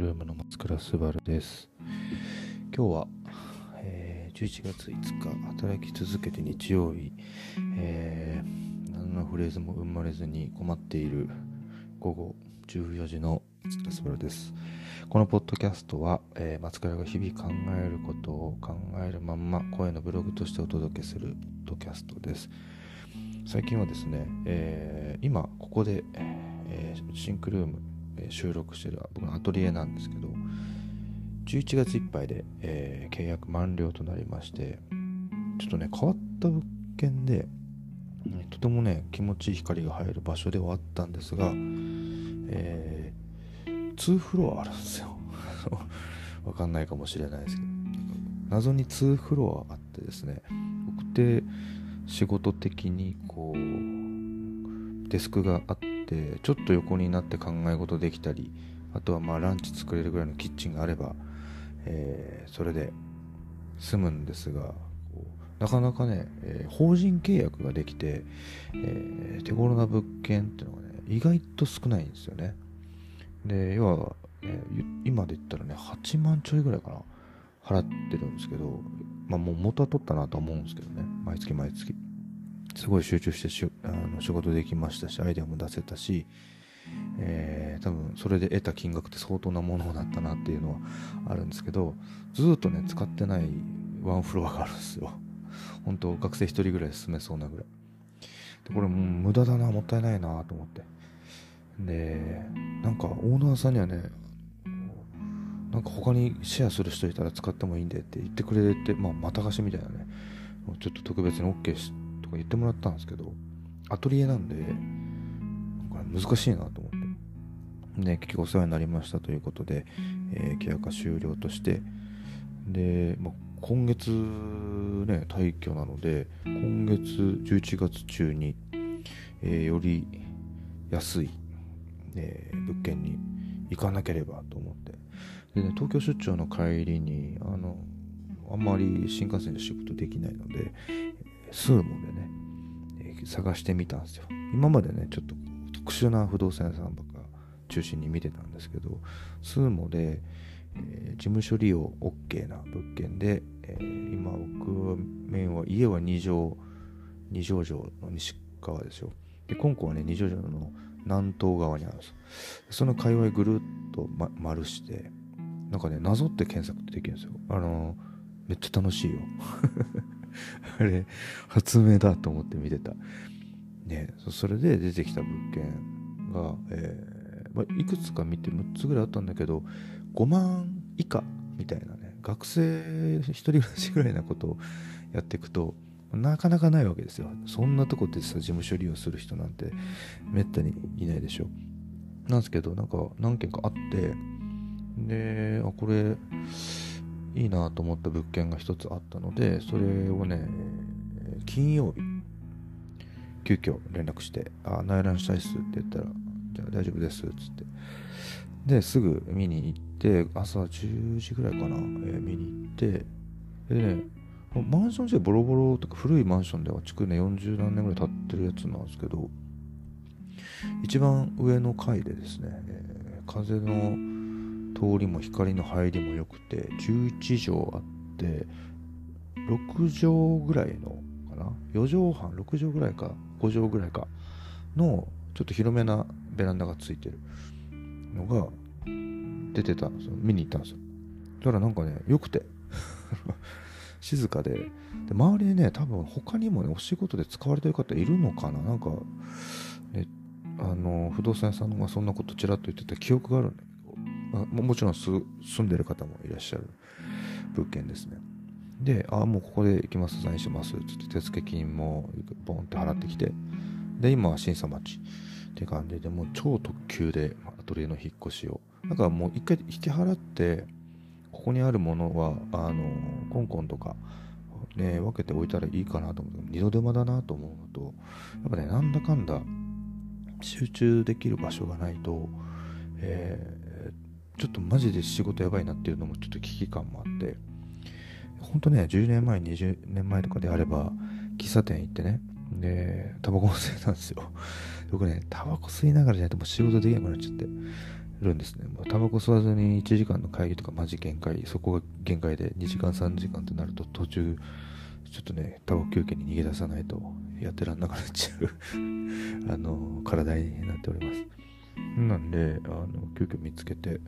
クルームの松倉すばるです。今日は、えー、11月5日働き続けて日曜日、えー、何のフレーズも生まれずに困っている午後14時の松倉すばるです。このポッドキャストは、えー、松倉が日々考えることを考えるまんま声のブログとしてお届けするポッドキャストです。最近はですね、えー、今ここで、えー、シンクルーム収録してる僕のアトリエなんですけど11月いっぱいで、えー、契約満了となりましてちょっとね変わった物件でとてもね気持ちいい光が入る場所ではあったんですが、えー、2フロアあるんですよ。わかんないかもしれないですけど。謎に2フロアあってですね僕って仕事的にこうデスクがあっててちょっと横になって考え事できたりあとはまあランチ作れるぐらいのキッチンがあれば、えー、それで済むんですがなかなかね、えー、法人契約ができて、えー、手頃な物件っていうのがね意外と少ないんですよね。で要は、え今で言ったらね8万ちょいぐらいかな払ってるんですけどまあもう元は取ったなと思うんですけどね。毎月毎月。すごい集中してしあの仕事できましたしアイデアも出せたし、えー、多分それで得た金額って相当なものだったなっていうのはあるんですけどずっとね使ってないワンフロアがあるんですよ。本当学生1人ぐらい住めそうなぐらい。でこれもう無駄だなもったいないなと思って。でなんかオーナーさんにはねなんか他にシェアする人いたら使ってもいいんでって言ってくれて、まあ、また貸しみたいなね。ちょっと特別に OK しとか言ってもらったんですけどアトリエなんで難しいなと思って。で結局お世話になりましたということで、えー、契約が終了として。で、まあ、今月ね退去なので今月11月中に、えー、より安い、えー、物件に行かなければと思って。で、ね、東京出張の帰りにあのあんまり新幹線で仕事できないのでスーモでね、えー、探してみたんですよ。今までねちょっと特殊な不動産屋さんばっか中心に見てたんですけどスーモで、えー、事務処理用 OK な物件で、えー、今僕面は家は二条二条城の西側ですよ。で今後はね二条城の南東側にあるんです。その界隈ぐるっと、ま、丸してなんかねなぞって検索ってできるんですよ。あのめっちゃ楽しいよ。あれ、発明だと思って見てた。ね、それで出てきた物件が、えーまあ、いくつか見て6つぐらいあったんだけど、5万以下みたいなね、学生一人暮らしぐらいなことをやっていくと、なかなかないわけですよ。そんなとこでさ、事務処理をする人なんてめったにいないでしょ。なんですけど、なんか何件かあって、で、あ、これ、いいなと思った物件が一つあったのでそれをね金曜日急遽連絡して「あ内覧したいっす」って言ったら「じゃあ大丈夫です」っつって。ですぐ見に行って朝10時ぐらいかな、えー、見に行ってでねマンション自体ボロボロとか古いマンションでは築ね40何年ぐらい経ってるやつなんですけど一番上の階でですね、えー、風の通りも光の入りも良くて11畳あって6畳ぐらいのかな？4畳半6畳ぐらいか5畳ぐらいかのちょっと広めなベランダがついてるのが出てたんですよ。見に行ったんですよ。だからなんかね良くて。静かで。で周りにね多分他にもねお仕事で使われてる方いるのかな？なんかねあの不動産屋さんがそんなことちらっと言ってた記憶があるんだまあ、もちろん住んでる方もいらっしゃる物件ですね。でああもうここで行きますサインしますつって手付金もボンって払ってきて。で今は審査待ちって感じでもう超特急でアトリエの引っ越しを。だからもう一回引き払ってここにあるものはあのコンコンとかね分けておいたらいいかなと思う二度手間だなと思うのとやっぱねなんだかんだ集中できる場所がないと、えちょっとマジで仕事やばいなっていうのもちょっと危機感もあって本当ね10年前20年前とかであれば喫茶店行ってねでタバコ吸いたんですよ 僕ねタバコ吸いながらじゃないともう仕事できなくなっちゃってるんですね。もうタバコ吸わずに1時間の会議とかマジ限界、そこが限界で2時間3時間ってなると途中、ちょっとね、タバコ休憩に逃げ出さないとやってらんなくなっちゃう あの、体になっております。なんで、あの、急遽見つけて、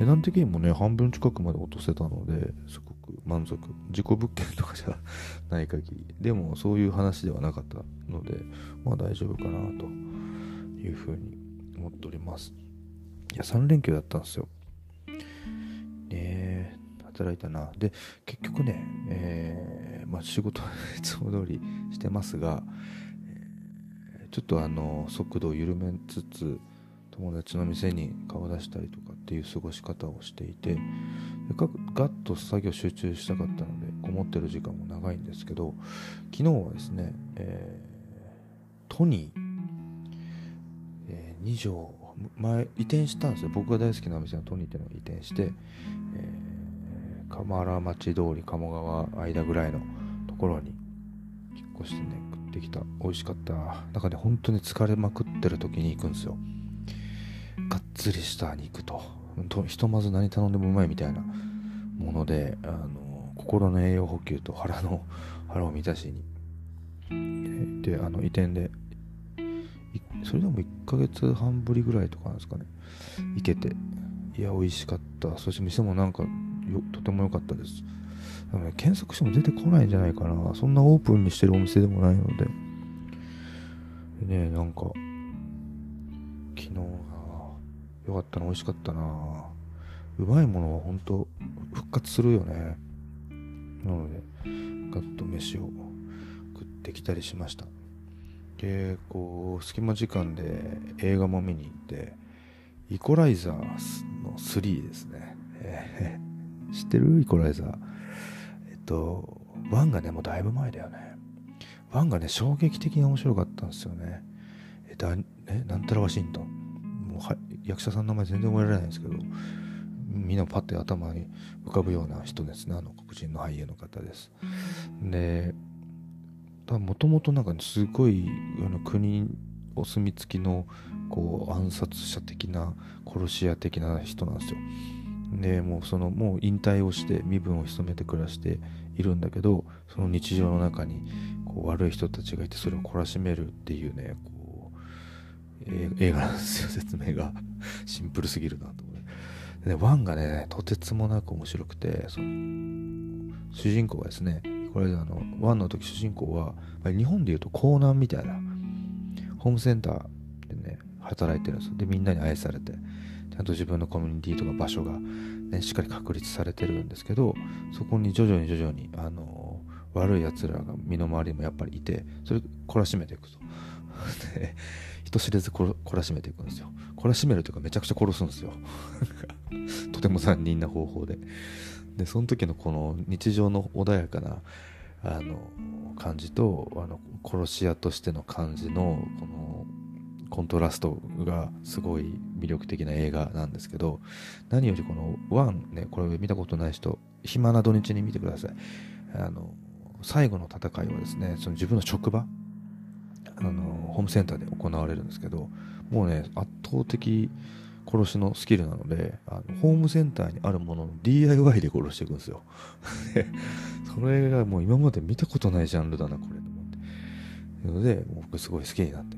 値段的にもね、半分近くまで落とせたので、すごく満足。事故物件とかじゃない限り。でも、そういう話ではなかったので、まあ大丈夫かな、というふうに思っております。いや、3連休だったんですよ。ね働いたな。で、結局ね、えー、まあ仕事は いつも通りしてますが、ちょっとあの、速度を緩めつつ、友達の店に顔出したりとかっていう過ごし方をしていてでガッと作業集中したかったのでこもってる時間も長いんですけど昨日はですね、えー、トニー、えー、2畳前移転したんですよ。僕が大好きなお店のトニーっていうのが移転して、えー、鎌原町通り鴨川間ぐらいのところに引っ越してね食ってきた。美味しかった。なんかね本当に疲れまくってる時に行くんですよ。がっつりした肉とひとまず何頼んでもうまいみたいなものであの心の栄養補給と腹の 腹を満たしに。であの移転でそれでも1ヶ月半ぶりぐらいとかなんですかね。行けて。いや美味しかった。そして店もなんかとても良かったです。だから、ね、検索しても出てこないんじゃないかな。そんなオープンにしてるお店でもないので。でねなんか昨日よかったな美味しかったな。うまいものは本当復活するよね。なのでガッと飯を食ってきたりしました。でこう隙間時間で映画も見に行ってイコライザーの3ですね、えー、知ってる？イコライザー。えっと1がねもうだいぶ前だよね。1がね衝撃的に面白かったんですよね。えだえなんたらワシントン。役者さんの名前全然覚えられないんですけどみんなパッて頭に浮かぶような人ですねあの黒人の俳優の方です。でもともとなんか、すごいあの国お墨付きのこう暗殺者的な殺し屋的な人なんですよ。でもうそのもう引退をして身分を潜めて暮らしているんだけどその日常の中にこう悪い人たちがいてそれを懲らしめるっていうねこう映画なんですよ説明がシンプルすぎるなと思ってでワンがねとてつもなく面白くてその主人公がですねこれあの1の時主人公は日本でいうと江南みたいなホームセンターでね働いてるんですでみんなに愛されてちゃんと自分のコミュニティとか場所が、ね、しっかり確立されてるんですけどそこに徐々に徐々にあの悪いやつらが身の回りもやっぱりいてそれ懲らしめていくと。人知れず懲らしめていくんですよ。懲らしめるというかめちゃくちゃ殺すんですよ。とても残忍な方法で。でその時のこの日常の穏やかなあの感じとあの殺し屋としての感じのこのコントラストがすごい魅力的な映画なんですけど何よりこのワンねこれ見たことない人暇な土日に見てください。あの最後の戦いはですねその自分の職場あのホームセンターで行われるんですけどもうね圧倒的殺しのスキルなのであのホームセンターにあるものの DIY で殺していくんですよ。それがもう今まで見たことないジャンルだなこれと思って。ので僕すごい好きになって。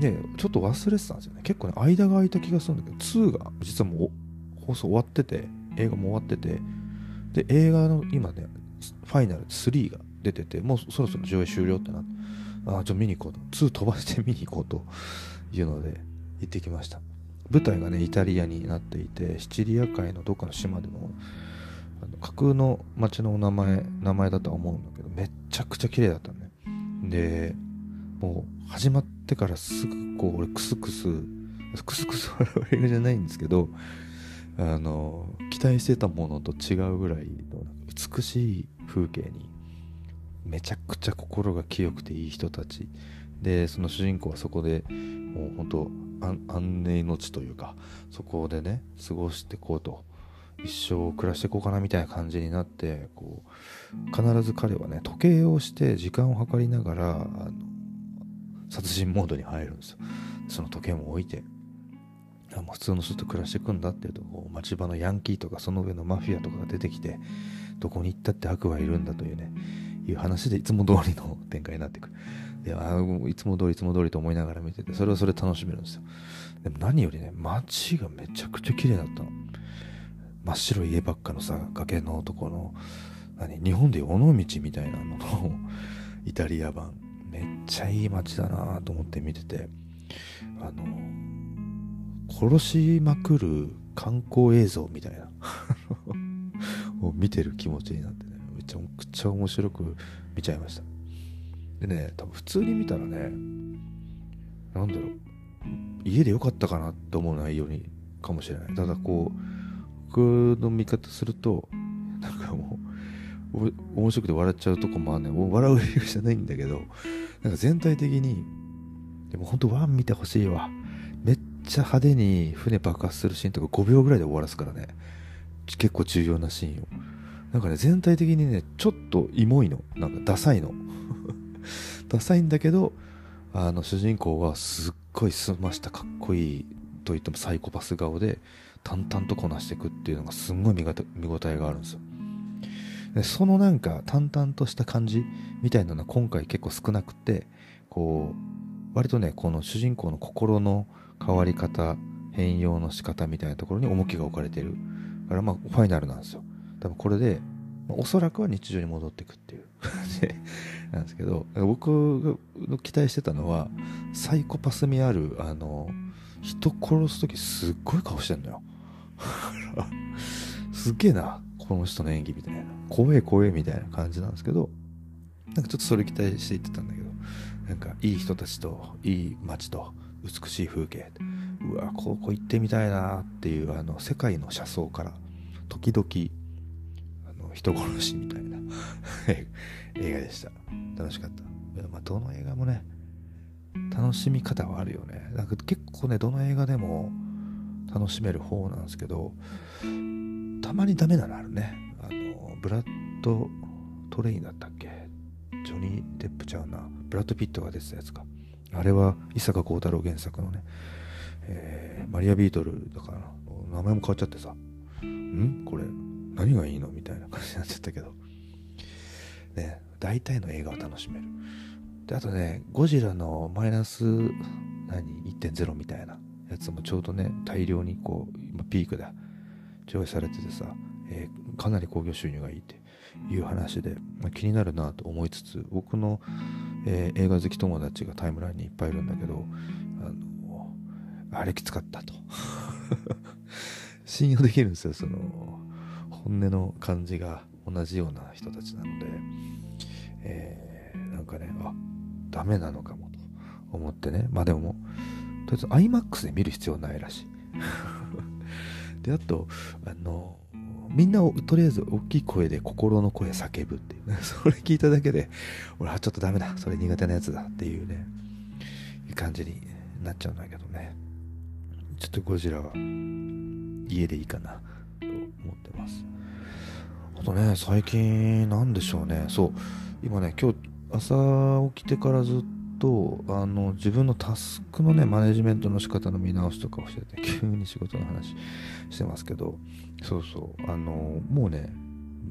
でちょっと忘れてたんですよね。結構ね間が空いた気がするんだけど2が実はもう放送終わってて映画も終わっててで映画の今ねファイナル3が出ててもうそろそろ上映終了ってなってあじゃあ見に行こうと。2飛ばして見に行こうというので行ってきました。舞台がねイタリアになっていてシチリア海のどっかの島でのあの架空の町の名前名前だとは思うんだけどめっちゃくちゃ綺麗だったね。でもう始まってからすぐこう俺クスクスクスクス笑う映画じゃないんですけどあの期待してたものと違うぐらい美しい風景にめちゃくちゃ心が清くていい人たち。でその主人公はそこでもう本当安寧の地というかそこでね過ごしていこうと。一生暮らしていこうかなみたいな感じになってこう必ず彼はね時計をして時間を計りながらあの殺人モードに入るんですよ。その時計も置いて。もう普通の人と暮らしていくんだっていうとこう町場のヤンキーとかその上のマフィアとかが出てきてどこに行ったって悪はいるんだというね。いう話でいつも通りの展開になっていくであいつも通りいつも通りと思いながら見ててそれはそれ楽しめるんですよ。でも何よりね街がめちゃくちゃ綺麗だったの。真っ白い家ばっかのさ崖のとこの何日本で尾道みたいなのの イタリア版。めっちゃいい街だなと思って見てて。あの殺しまくる観光映像みたいな。を見てる気持ちになって。ちゃくちゃ面白く見ちゃいました。でね多分普通に見たらねなんだろう家でよかったかなって思う内容にかもしれない。ただこう僕の見方するとなんかもう面白くて笑っちゃうとこもあるね。もう笑う理由じゃないんだけどなんか全体的にでも本当ワン見てほしいわ。めっちゃ派手に船爆発するシーンとか5秒ぐらいで終わらすからね。結構重要なシーンを。なんかね全体的にねちょっとイモいのなんかダサいの。ダサいんだけどあの主人公はすっごい澄ましたかっこいいと言ってもサイコパス顔で淡々とこなしていくっていうのがすんごい見応えがあるんですよ。でそのなんか淡々とした感じみたいなのは今回結構少なくてこう割とねこの主人公の心の変わり方変容の仕方みたいなところに重きが置かれてるだからまあファイナルなんですよ。多分これで、まあ、おそらくは日常に戻っていくっていう 感じなんですけど僕が期待してたのはサイコパス味あるあの人殺す時すっごい顔してんのよ。すげえなこの人の演技みたいな。怖え怖えみたいな感じなんですけどなんかちょっとそれ期待していってたんだけどなんかいい人たちといい街と美しい風景。うわここ行ってみたいなっていうあの世界の車窓から時々人殺しみたいな。映画でした。楽しかった。まあ、どの映画もね楽しみ方はあるよね。なんか結構ねどの映画でも楽しめる方なんですけどたまにダメなのあるね。あのブラッド・トレインだったっけ？ジョニー・デップちゃうな。ブラッド・ピットが出てたやつか。あれは伊坂幸太郎原作のね、えー、マリア・ビートルだから名前も変わっちゃってさ。ん？これ。何がいいの？みたいな感じになっちゃったけど。ね大体の映画を楽しめる。であとねゴジラのマイナス何？1.0みたいなやつもちょうどね大量にこう今ピークで上映されててさ、えー、かなり興行収入がいいっていう話で、まあ、気になるなと思いつつ僕の、えー、映画好き友達がタイムラインにいっぱいいるんだけどあのあれきつかったと。信用できるんですよその本音の感じが同じような人たちなので、えー、なんかねあダメなのかもと思ってね。まあでもとりあえず iMAX で見る必要ないらしい。であとあのみんなをとりあえず大きい声で心の声叫ぶっていう、ね、それ聞いただけで俺はちょっとダメだ。それ苦手なやつだっていうね。いう感じになっちゃうんだけどね。ちょっとゴジラは家でいいかな。思ってます。あとね最近なんでしょうね。そう。今ね今日朝起きてからずっとあの自分のタスクのねマネジメントの仕方の見直しとかをしてて急に仕事の話してますけど。そうそう。あのもうね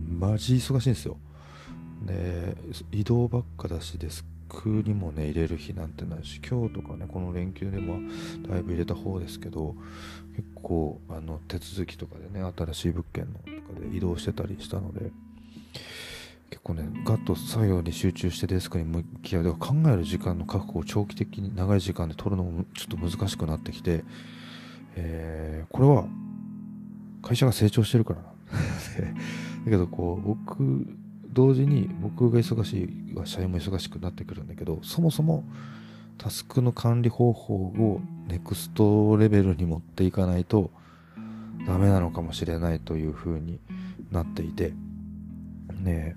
マジ忙しいんですよ。で移動ばっかだしデスクにもね入れる日なんてないし今日とかねこの連休でもだいぶ入れた方ですけど結構あの手続きとかでね新しい物件のとかで移動してたりしたので結構ねガッと作業に集中してデスクに向き合う。だから考える時間の確保を長期的に長い時間で取るのもちょっと難しくなってきて、えー、これは会社が成長してるから。だけどこう僕同時に僕が忙しいは社員も忙しくなってくるんだけどそもそもタスクの管理方法をネクストレベルに持っていかないとダメなのかもしれないというふうになっていてね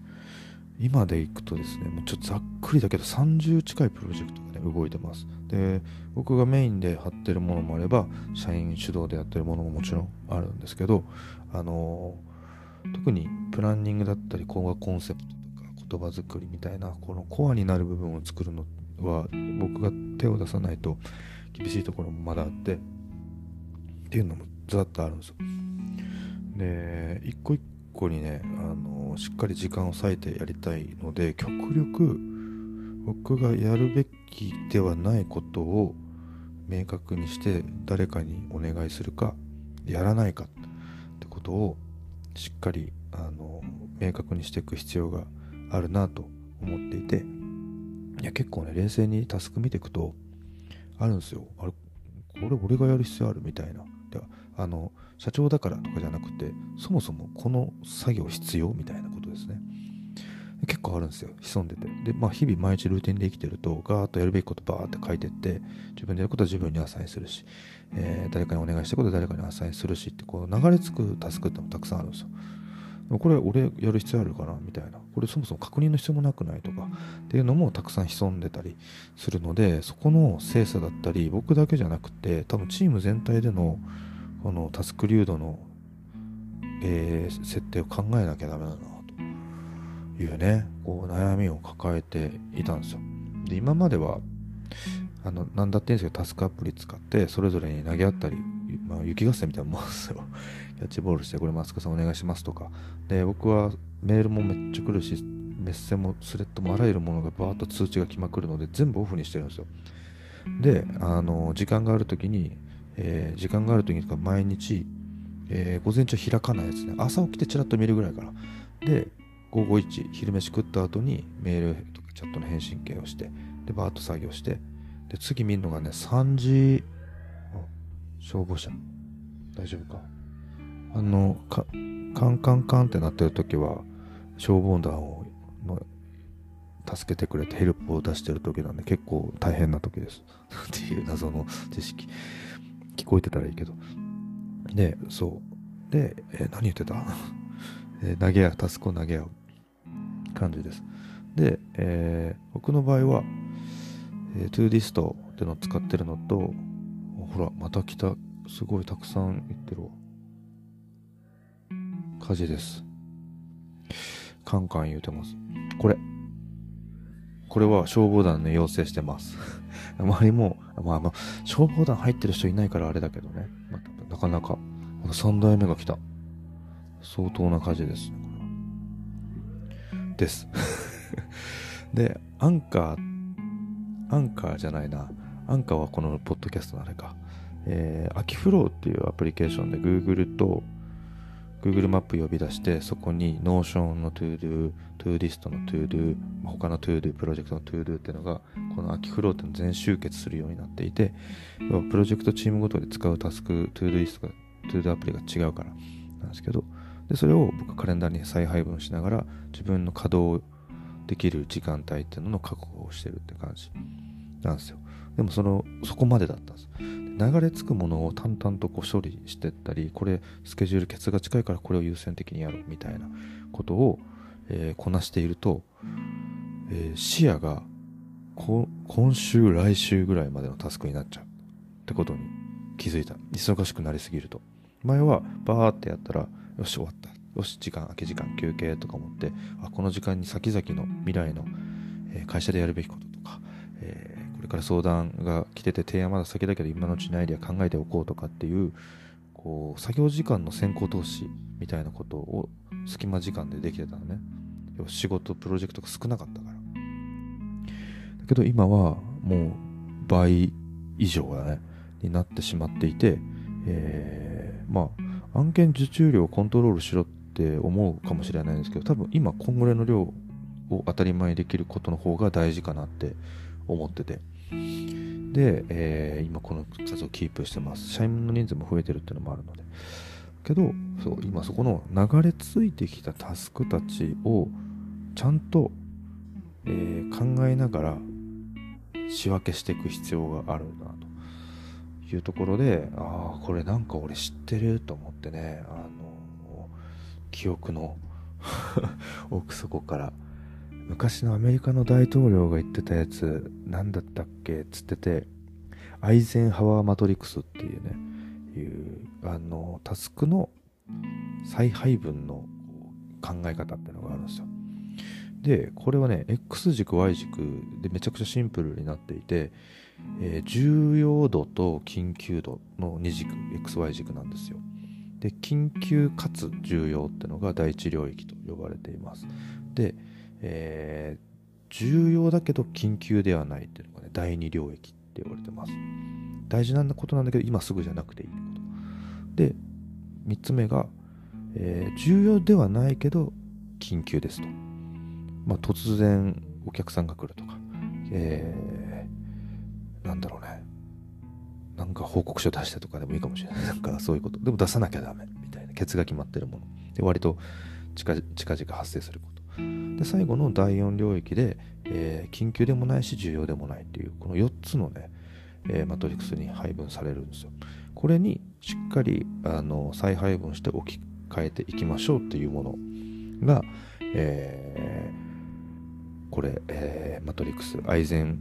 今でいくとですね、もうちょっとざっくりだけど30近いプロジェクトがね、動いてます。で、僕がメインで貼ってるものもあれば、社員主導でやってるものももちろんあるんですけど、あの、特にプランニングだったり、コアコンセプトとか言葉作りみたいな、このコアになる部分を作るのっは、僕が手を出さないと厳しいところもまだあって、っていうのもざっとあるんですよ。で一個一個にねあのしっかり時間を割いてやりたいので極力僕がやるべきではないことを明確にして誰かにお願いするかやらないかってことをしっかりあの明確にしていく必要があるなと思っていていや結構ね冷静にタスク見ていくとあるんですよ。あれこれ俺がやる必要あるみたいな。であの社長だからとかじゃなくてそもそもこの作業必要みたいなことですね。結構あるんですよ。潜んでて。でまあ日々毎日ルーティンで生きてるとガーッとやるべきことバーって書いてって自分でやることは自分にアサインするし、えー、誰かにお願いしたことは誰かにアサインするしってこう流れ着くタスクってもたくさんあるんですよ。これ俺やる必要あるかなみたいな。これそもそも確認の必要もなくないとか。っていうのもたくさん潜んでたりするのでそこの精査だったり僕だけじゃなくて多分チーム全体でのこのタスク流度の、えー、設定を考えなきゃダメだなというねこう悩みを抱えていたんですよ。で今まではあの何だっていいんですけどタスクアプリ使ってそれぞれに投げ合ったり、まあ、雪合戦みたいなもんですよ。キャッチボールしてこれマスクさんお願いしますとか。で僕はメールもめっちゃ来るしメッセもスレッドもあらゆるものがバーッと通知が来まくるので全部オフにしてるんですよ。であの時間がある時に、えー、時間がある時にか毎日、えー、午前中開かないやつね。朝起きてちらっと見るぐらいからで午後1昼飯食った後にメールとかチャットの返信系をしてでバーッと作業してで次見るのがね3時消防車。大丈夫か？あのかカンカンカンってなってる時は消防団を助けてくれてヘルプを出してる時なんで結構大変な時です。っていう謎の知識。聞こえてたらいいけど。でそう。で、えー、何言ってた、え、投げ合うタスクを投げ合う感じです。で、えー、僕の場合は、えー、 Todoist ってのを使ってるのとほらまた来たすごいたくさん言ってるわ火事です。カンカン言うてます。これ。これは消防団の要請してます。周りも、まあまあ、消防団入ってる人いないからあれだけどね。まあ、なかなか、3代目が来た。相当な火事ですね、です。で、アンカー、アンカーじゃないな。アンカーはこのポッドキャストのあれか。えー、アキフローっていうアプリケーションで Google と Google マップ呼び出してそこに Notion の ToDo、ToDist の ToDo、他の ToDo、プロジェクトの ToDo っていうのがこの秋フローっていうの全集結するようになっていて要はプロジェクトチームごとで使うタスク ToDist が ToDo アプリが違うからなんですけどでそれを僕はカレンダーに再配分しながら自分の稼働できる時間帯っていうのの確保をしてるって感じなんですよでもそのそこまでだったんです。流れ着くものを淡々とこう処理していったりこれスケジュールケツが近いからこれを優先的にやろうみたいなことを、えー、こなしていると、えー、視野が今週来週ぐらいまでのタスクになっちゃうってことに気づいた。忙しくなりすぎると。前はバーってやったらよし終わった。よし時間空き時間休憩とか思ってあこの時間に先々の未来の、会社でやるべきこと。か、ら相談が来てて提案まだ先だけど今のうちのアイデア考えておこうとかっていうこう作業時間の先行投資みたいなことを隙間時間でできてたのね。要は仕事プロジェクトが少なかったから。だけど今はもう倍以上だね。になってしまっていて、えー、まあ案件受注量をコントロールしろって思うかもしれないんですけど多分今こんぐらいの量を当たり前にできることの方が大事かなって思ってて。で、えー、今この数をキープしてます。社員の人数も増えてるっていうのもあるので。けどそう今そこの流れ着いてきたタスクたちをちゃんと、えー、考えながら仕分けしていく必要があるなというところでああこれなんか俺知ってると思ってねあの記憶の 奥底から昔のアメリカの大統領が言ってたやつ何だったっけ？っつっててアイゼンハワーマトリクスっていうねいうあのタスクの再配分の考え方っていうのがあるんですよ。でこれはね X 軸 Y 軸でめちゃくちゃシンプルになっていて、えー、重要度と緊急度の2軸 XY 軸なんですよ。で緊急かつ重要ってのが第一領域と呼ばれています。で、えー、重要だけど緊急ではないっていうのがね第二領域って呼ばれてます。大事なことなんだけど今すぐじゃなくていいってこと。で3つ目が、えー、重要ではないけど緊急ですと、まあ、突然お客さんが来るとか、えー、なんだろうね。なんか報告書出してとかでもいいかもしれない。なんかそういうこと。でも出さなきゃダメみたいな。ケツが決まってるもの。で割と近々発生すること。で最後の第4領域で、えー、緊急でもないし重要でもないっていうこの4つのね、えー、マトリックスに配分されるんですよ。これにしっかりあの再配分して置き換えていきましょうっていうものが、えー、これ、え、マトリックスアイゼン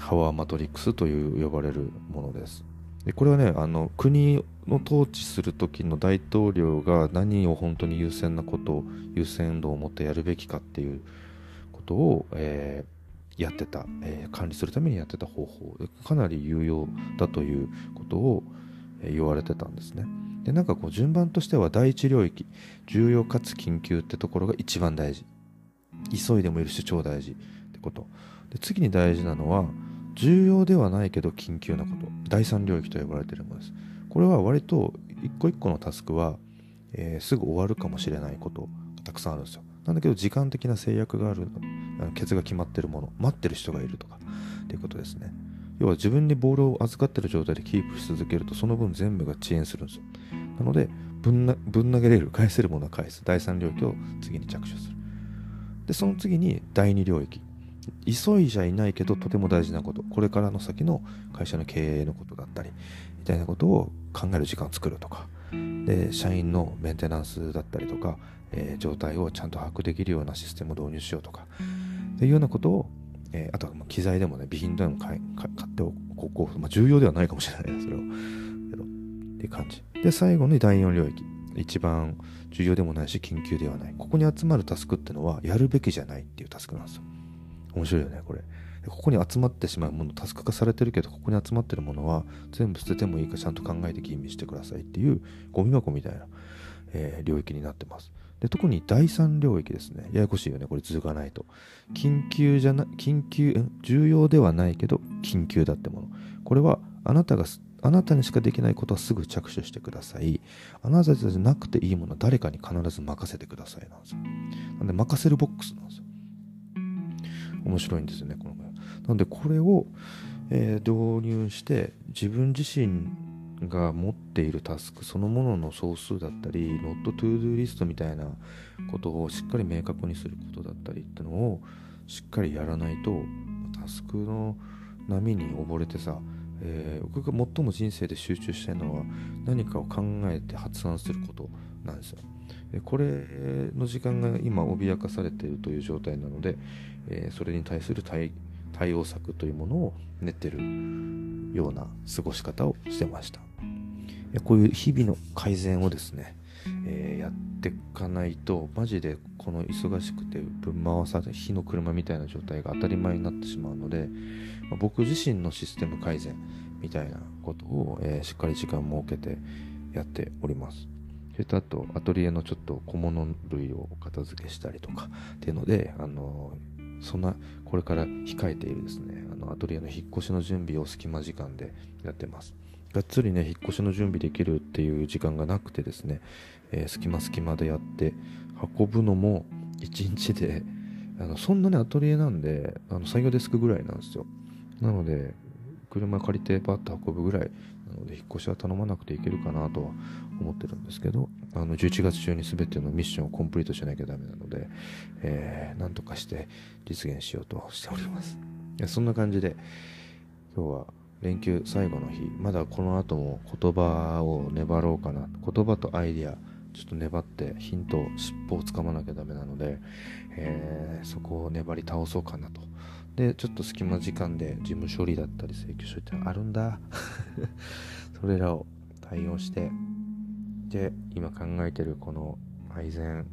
ハワーマトリックスという呼ばれるものです。でこれはねあの国の統治する時の大統領が何を本当に優先なことを優先度を持ってやるべきかっていうことを、えー、やってた、えー、管理するためにやってた方法かなり有用だということを、言われてたんですね。でなんかこう順番としては第一領域重要かつ緊急ってところが一番大事。急いでもいるし超大事ってこと。で次に大事なのは重要ではないけど緊急なこと。第三領域と呼ばれているものです。これは割と一個一個のタスクは、えー、すぐ終わるかもしれないことがたくさんあるんですよ。なんだけど時間的な制約があるケツが決まってるもの待ってる人がいるとかっていうことですね。要は自分にボールを預かってる状態でキープし続けるとその分全部が遅延するんですよ。なのでぶんなぶん投げれる返せるものは返す。第三領域を次に着手する。でその次に第二領域急いじゃいないけどとても大事なこと。これからの先の会社の経営のことだったりみたいなことを考える時間を作るとか。で社員のメンテナンスだったりとか、えー、状態をちゃんと把握できるようなシステムを導入しようとか。っていうようなことを、えー、あとは機材でもね備品でも買っておこう、まあ、重要ではないかもしれないですそれを。っていう感じ。で最後に第4領域。一番重要でもないし緊急ではない。ここに集まるタスクってのはやるべきじゃないっていうタスクなんですよ面白いよねこれここに集まってしまうものタスク化されてるけどここに集まってるものは全部捨ててもいいかちゃんと考えて吟味してくださいっていうゴミ箱みたいな、えー、領域になってますで特に第三領域ですねややこしいよねこれ続かないと緊急じゃな緊急重要ではないけど緊急だってものこれはあなたがあなたにしかできないことはすぐ着手してください。あなたじゃなくていいものは誰かに必ず任せてくださいなんですよ。なんで任せるボックスなんですよ。面白いんですよね、このなんでこれを、えー、導入して自分自身が持っているタスクそのものの総数だったり Not to do リストみたいなことをしっかり明確にすることだったりってのをしっかりやらないとタスクの波に溺れてさ、えー、僕が最も人生で集中したいのは何かを考えて発案することなんですよ。これの時間が今脅かされているという状態なので、えー、それに対する対応策というものを練ってるような過ごし方をしてました。こういう日々の改善をですね、えー、やっていかないとマジでこの忙しくてぶん回され火の車みたいな状態が当たり前になってしまうので、ま、僕自身のシステム改善みたいなことを、えー、しっかり時間を設けてやっております。それとあとアトリエのちょっと小物類を片付けしたりとかっていうのであのそんなこれから控えているですね。あのアトリエの引っ越しの準備を隙間時間でやってます。がっつりね引っ越しの準備できるっていう時間がなくてですね、えー、隙間隙間でやって運ぶのも1日であのそんなねアトリエなんであの作業デスクぐらいなんですよ。なので車借りてバッと運ぶぐらいなので引っ越しは頼まなくていけるかなとは思ってるんですけどあの11月中に全てのミッションをコンプリートしなきゃダメなので、えー、なんとかして実現しようとしております。そんな感じで今日は連休最後の日。まだこの後も言葉を粘ろうかな。言葉とアイディアちょっと粘ってヒント尻尾をつかまなきゃダメなので、えー、そこを粘り倒そうかなとでちょっと隙間時間で事務処理だったり請求書ってあるんだ それらを対応してで今考えてるこの配膳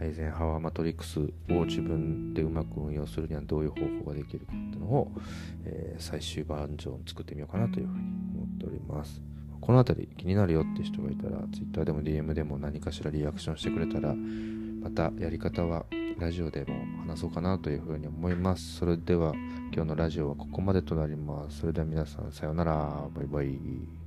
アイゼンハワーマトリックスを自分でうまく運用するにはどういう方法ができるかっていうのを、えー、最終バージョン作ってみようかなというふうに思っております。この辺り気になるよって人がいたら Twitter でも DM でも何かしらリアクションしてくれたらまたやり方はラジオでも話そうかなというふうに思います。それでは今日のラジオはここまでとなります。それでは皆さんさようなら。バイバイ。